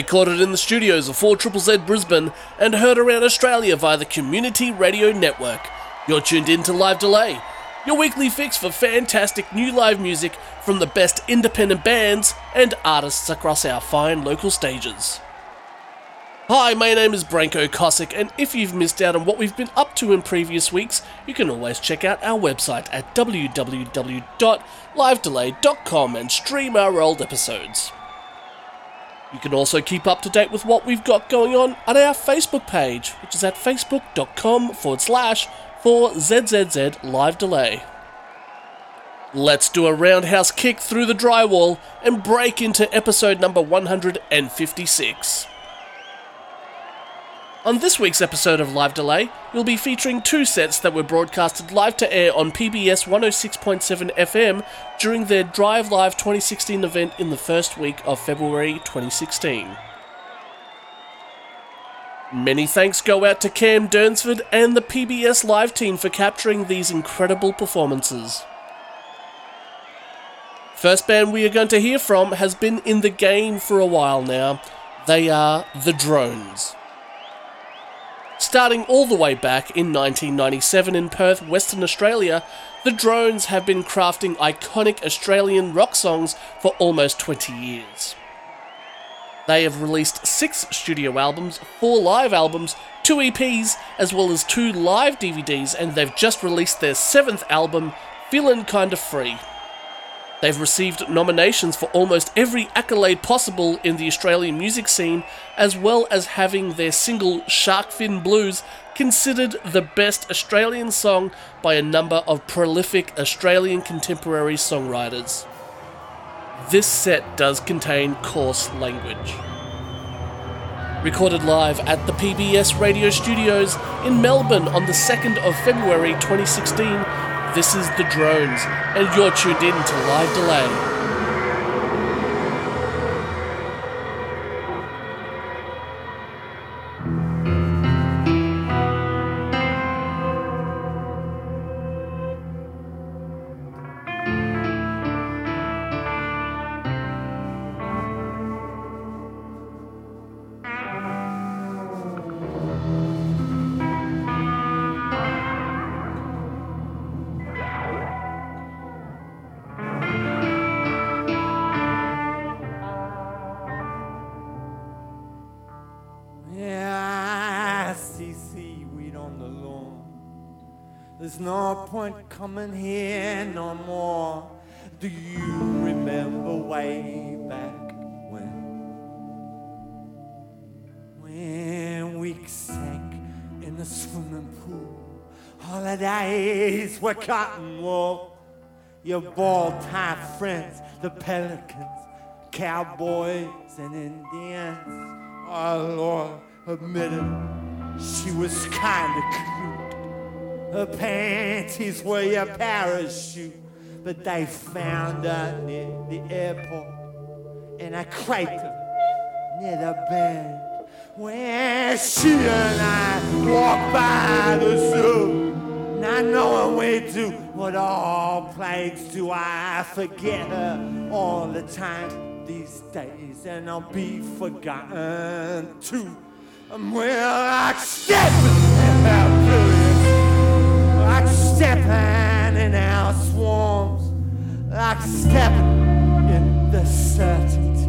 Recorded in the studios of 4 Triple Z Brisbane and heard around Australia via the Community Radio Network. You're tuned in to Live Delay, your weekly fix for fantastic new live music from the best independent bands and artists across our fine local stages. Hi, my name is Branko Kosick, and if you've missed out on what we've been up to in previous weeks, you can always check out our website at www.livedelay.com and stream our old episodes. You can also keep up to date with what we've got going on at our Facebook page, which is at facebook.com forward slash for ZZZ Live Delay. Let's do a roundhouse kick through the drywall and break into episode number 156. On this week's episode of Live Delay, we'll be featuring two sets that were broadcasted live to air on PBS 106.7 FM during their Drive Live 2016 event in the first week of February 2016. Many thanks go out to Cam Durnsford and the PBS Live team for capturing these incredible performances. First band we are going to hear from has been in the game for a while now. They are The Drones. Starting all the way back in 1997 in Perth, Western Australia, the Drones have been crafting iconic Australian rock songs for almost 20 years. They have released six studio albums, four live albums, two EPs, as well as two live DVDs, and they've just released their seventh album, Feelin' Kinda Free. They've received nominations for almost every accolade possible in the Australian music scene, as well as having their single Sharkfin Blues considered the best Australian song by a number of prolific Australian contemporary songwriters. This set does contain coarse language. Recorded live at the PBS radio studios in Melbourne on the 2nd of February 2016, this is The Drones, and you're tuned in to Live Delay. Coming here no more. Do you remember way back when? When we sank in the swimming pool. Holidays were cotton wool. Your bald tie friends, the pelicans, cowboys and Indians. Oh Lord, admit it, she was kinda cute. Her panties were your parachute, but they found her near the airport in a crater near the bend where she and I walked by the zoo. Not knowing we do what all plagues do, I forget her all the time these days, and I'll be forgotten too. I'm like stepping stepping in our swarms, like stepping in the certainty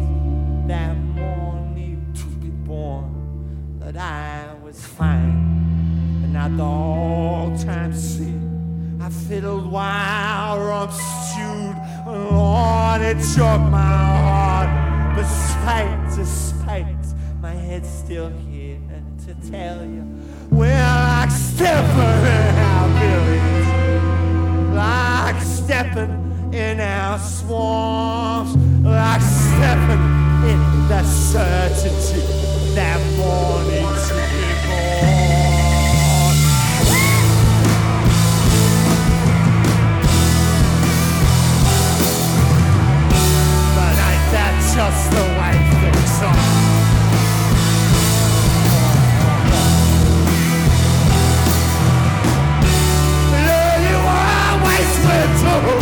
that more need to be born, that I was fine, and not the all-time sea. I fiddled while rum stewed, Lord, it choked my heart. But spite to spite, my head's still here to tell you. We're like stepping in our village, like stepping in our swamps, like stepping in the certainty that morning to be born. Just the always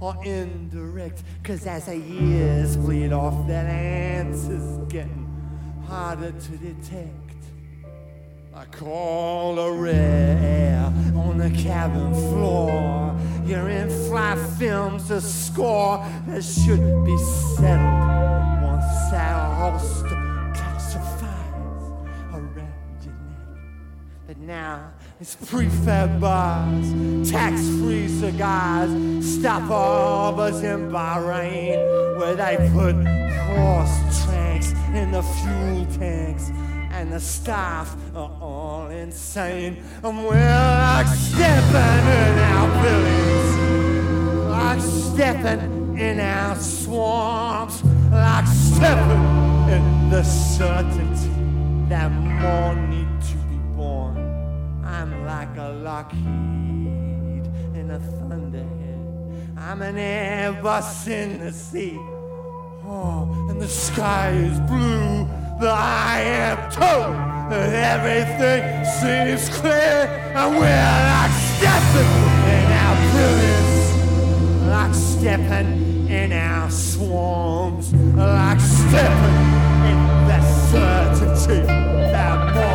or indirect. Cause as the years bleed off, that answer's getting harder to detect. I call a rare air on the cabin floor. You're in-flight films a score that should be settled once that holster it's prefab bars, tax-free cigars, stopovers in Bahrain where they put horse tracks in the fuel tanks. And the staff are all insane. And we're like stepping in our buildings, like stepping in our swamps, like stepping in the certainty that more like a Lockheed in a Thunderhead. I'm an Airbus in the sea. Oh, and the sky is blue but I am told that everything seems clear and we're like stepping in our brilliance, like stepping in our swarms, like stepping in the certainty that more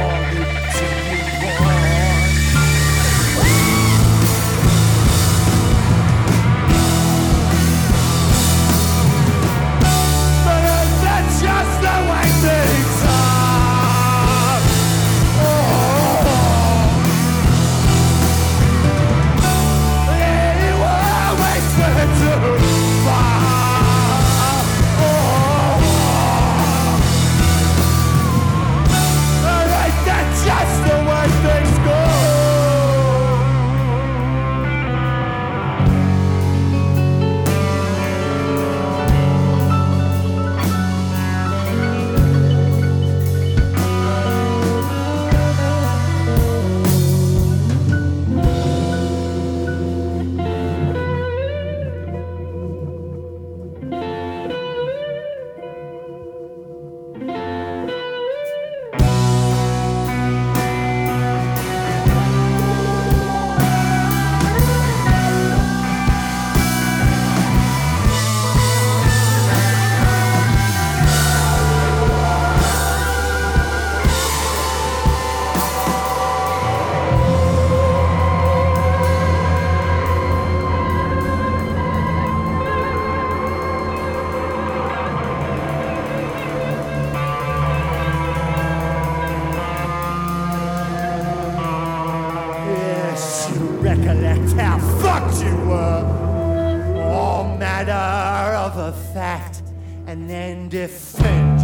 matter of a fact, and then defend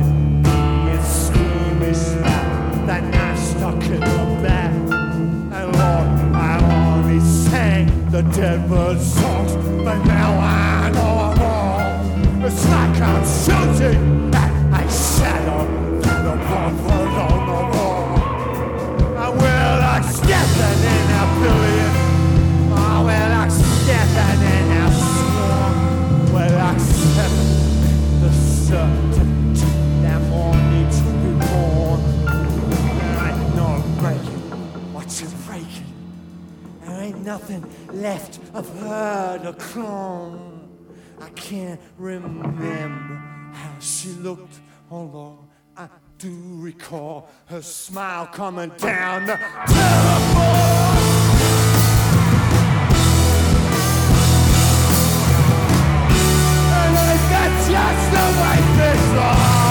me and squeamish that that knife stuck in the back. And Lord, I only sang the bird songs, but now I know I'm wrong. It's like I'm shooting at a shadow through the bumper on the nothing left of her to clone. I can't remember how she looked, although I do recall her smile coming down the telephone. And is that just the way things are?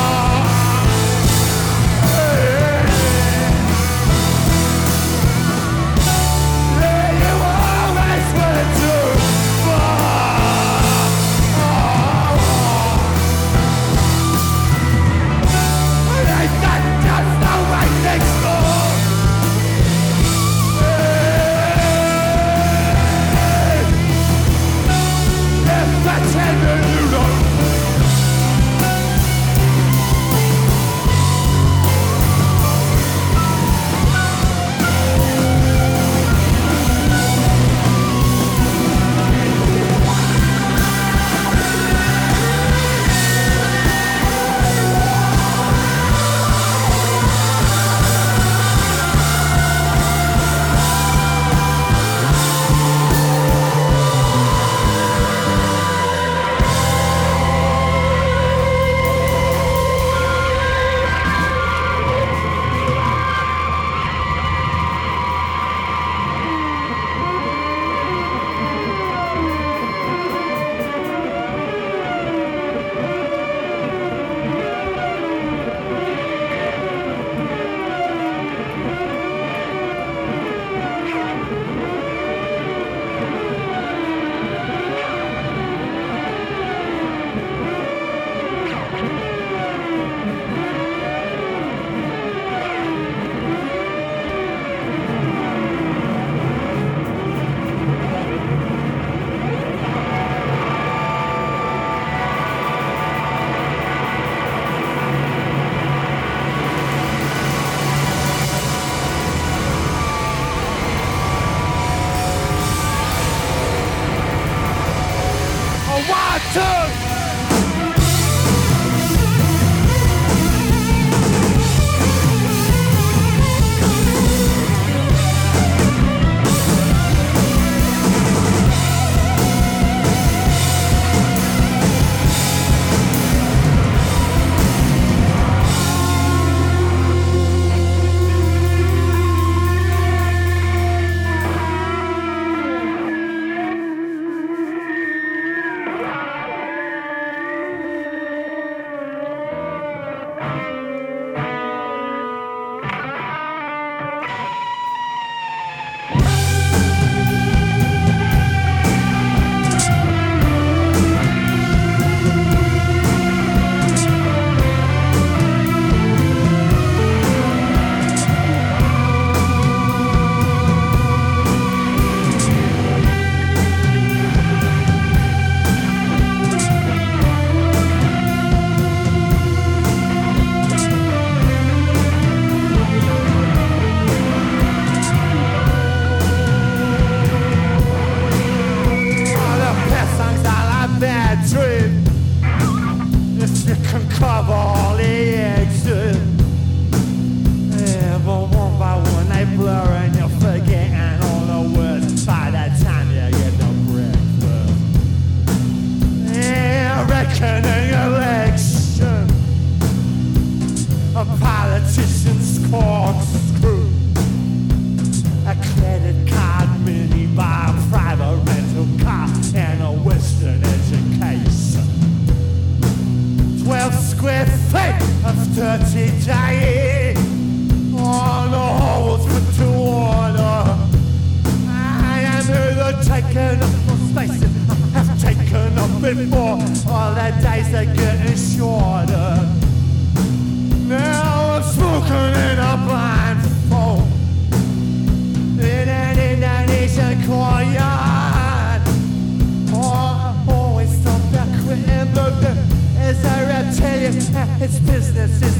It's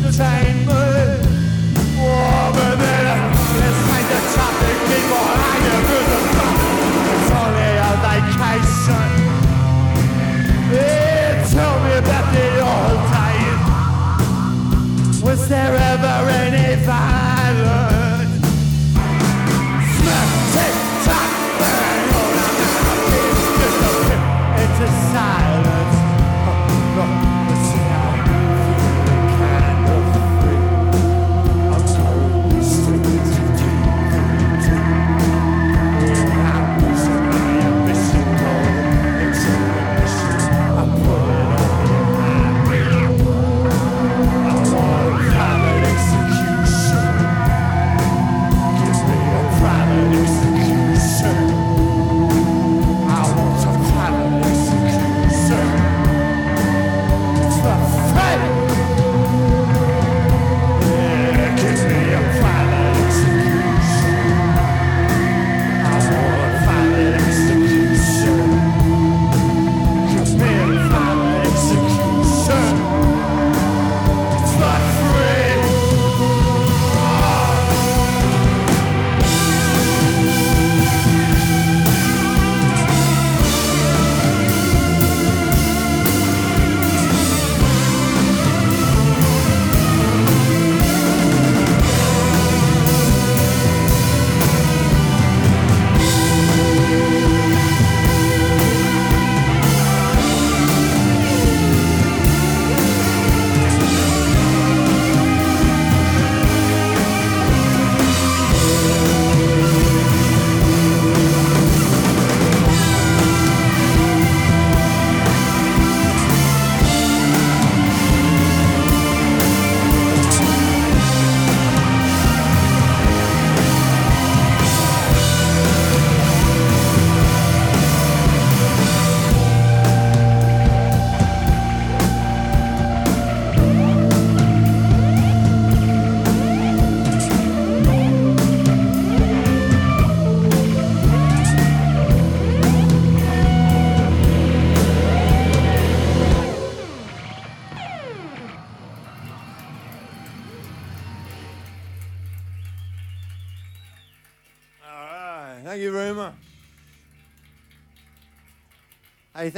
the time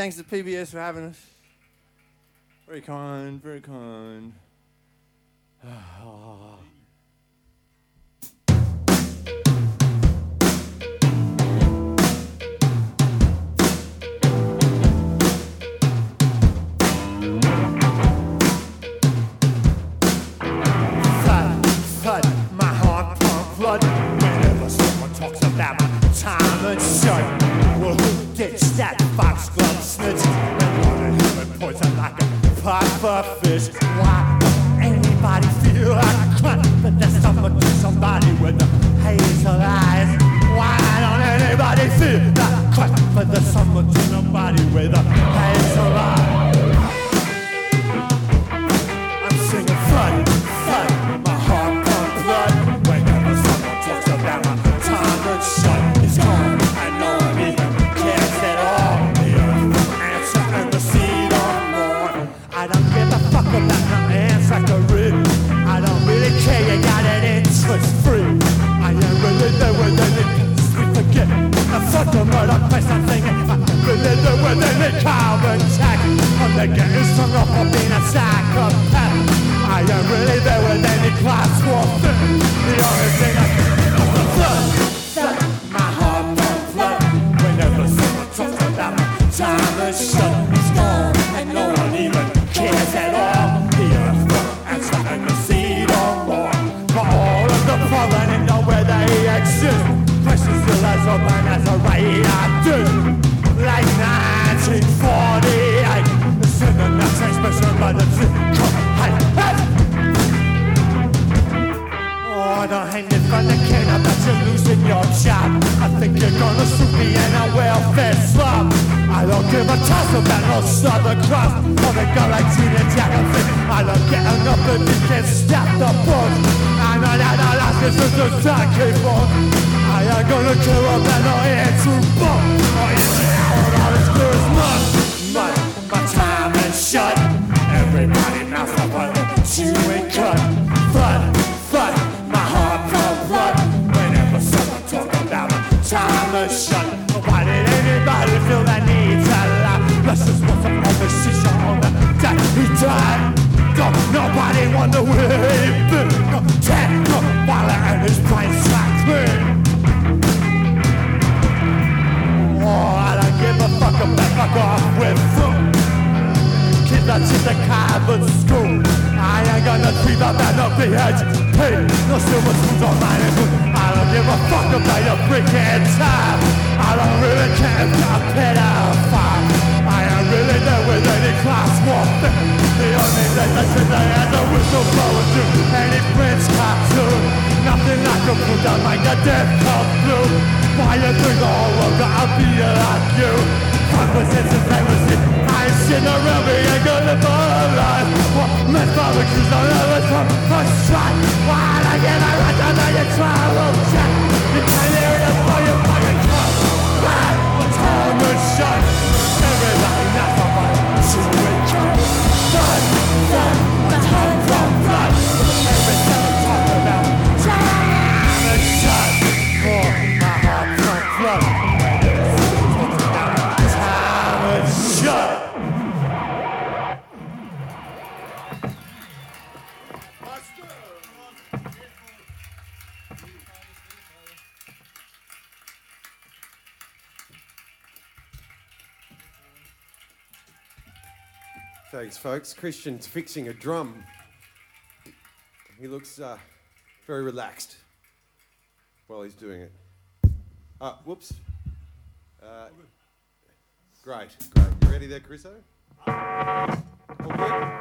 thanks to PBS for having us. Very kind, very kind. Ah. Fish? Why don't anybody feel like lie? Let's just want some conversation on the day he died. Don't nobody wonder where he been. No, no, while and his brain shot clean. Oh, I don't give a fuck about fuck off with food. Kids are to the Harvard school. I ain't gonna treat about no PhD. No silver spoons on my food. I don't give a fuck about your freaking time. I don't really care if you're a. class warfare. The only in there is a whistleblower to any Prince cartoon. Nothing I can put down like a death come through. Why you think the whole world gotta be like you? Fuck of privacy. I sitting around me ain't gonna life. Well, my father keeps on never come first try. Why I get my right to know you try? Well, check. You can't hear it for your fucking? The shut. About chewing cut. Blood, Folks. Christian's fixing a drum. He looks uh, very relaxed while he's doing it. Ah, whoops. Uh, great, great. You ready there, Chriso? All good?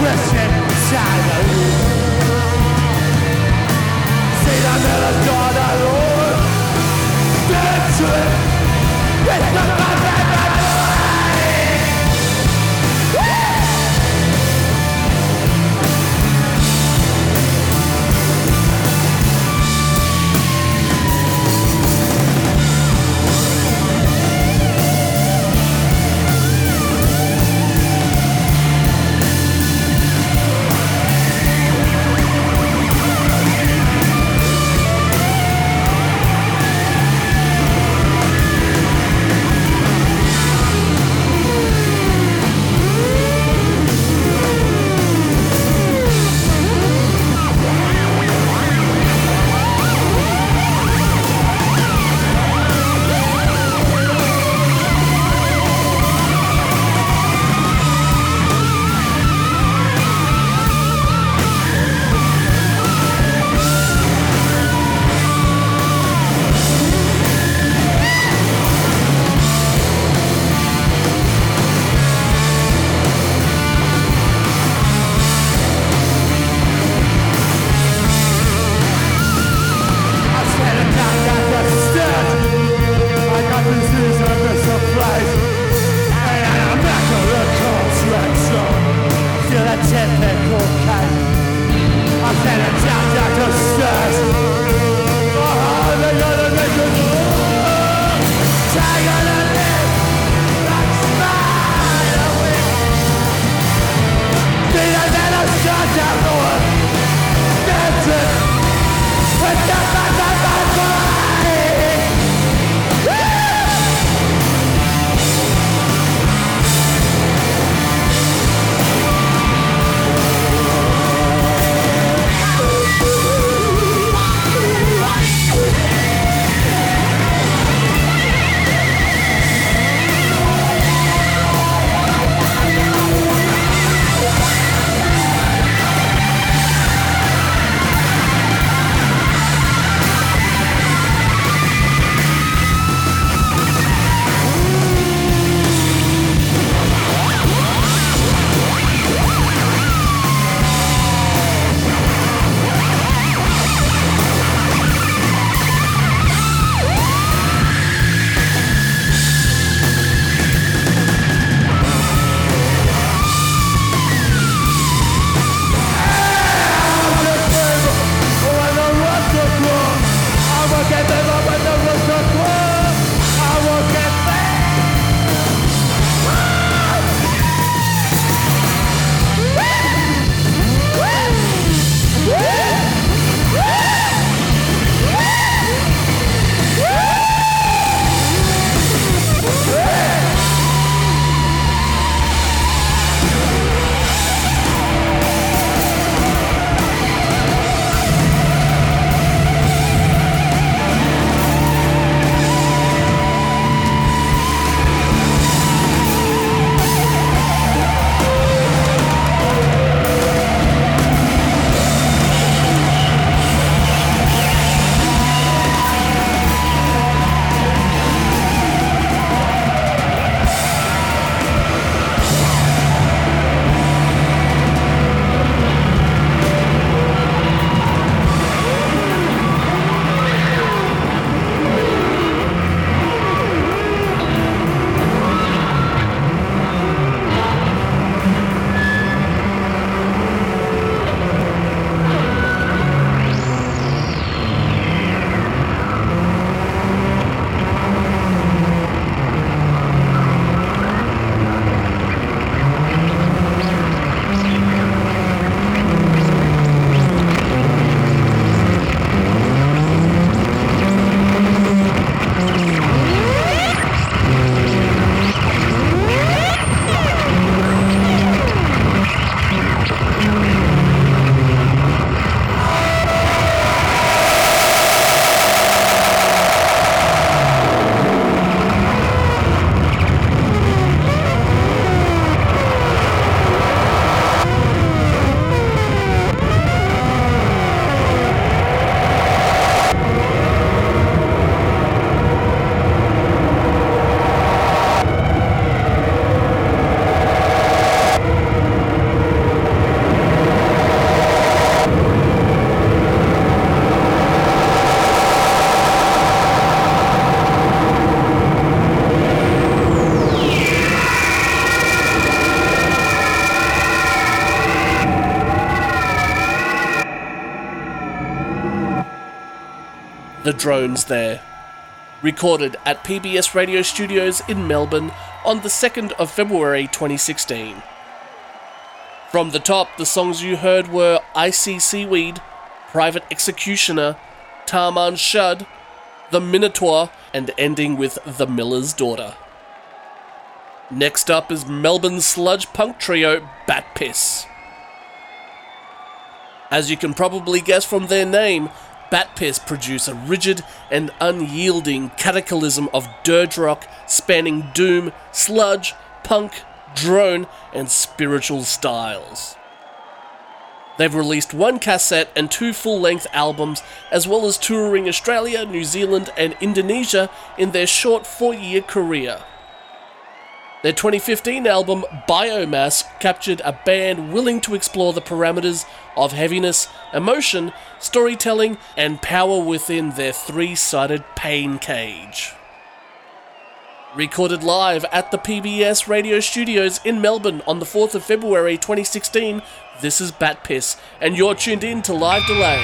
expression inside the room. See the miller's gone alone. Dance to it. It's not I The Drones There. Recorded at PBS Radio Studios in Melbourne on the 2nd of February 2016. From the top, the songs you heard were I See Seaweed, Private Executioner, Taman Shud, The Minotaur, and ending with The Miller's Daughter. Next up is Melbourne sludge punk trio Bat Piss. As you can probably guess from their name, Bat Piss produce a rigid and unyielding cataclysm of dirge rock spanning doom, sludge, punk, drone, and spiritual styles. They've released one cassette and two full length albums, as well as touring Australia, New Zealand, and Indonesia in their short four year career. Their 2015 album Biomass captured a band willing to explore the parameters of heaviness, emotion, storytelling, and power within their three sided pain cage. Recorded live at the PBS radio studios in Melbourne on the 4th of February 2016, this is Bat Piss, and you're tuned in to Live Delay.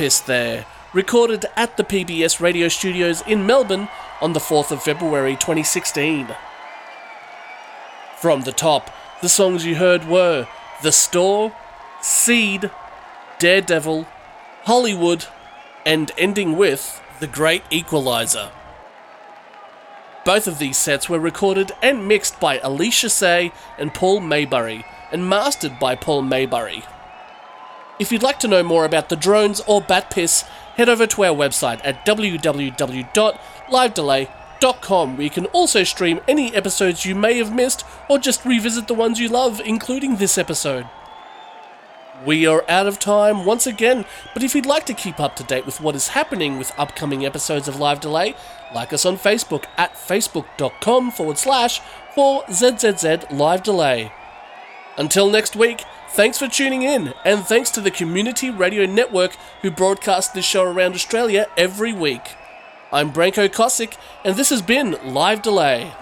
Piss there, recorded at the PBS radio studios in Melbourne on the 4th of February 2016. From the top, the songs you heard were The Store, Seed, Daredevil, Hollywood, and ending with The Great Equalizer. Both of these sets were recorded and mixed by Alicia Say and Paul Maybury, and mastered by Paul Maybury. If you'd like to know more about the drones or bat piss, head over to our website at www.livedelay.com where you can also stream any episodes you may have missed or just revisit the ones you love, including this episode. We are out of time once again, but if you'd like to keep up to date with what is happening with upcoming episodes of Live Delay, like us on Facebook at facebook.com forward slash 4ZZZ Live Delay. Until next week, thanks for tuning in, and thanks to the Community Radio Network who broadcast this show around Australia every week. I'm Branko Kosick, and this has been Live Delay.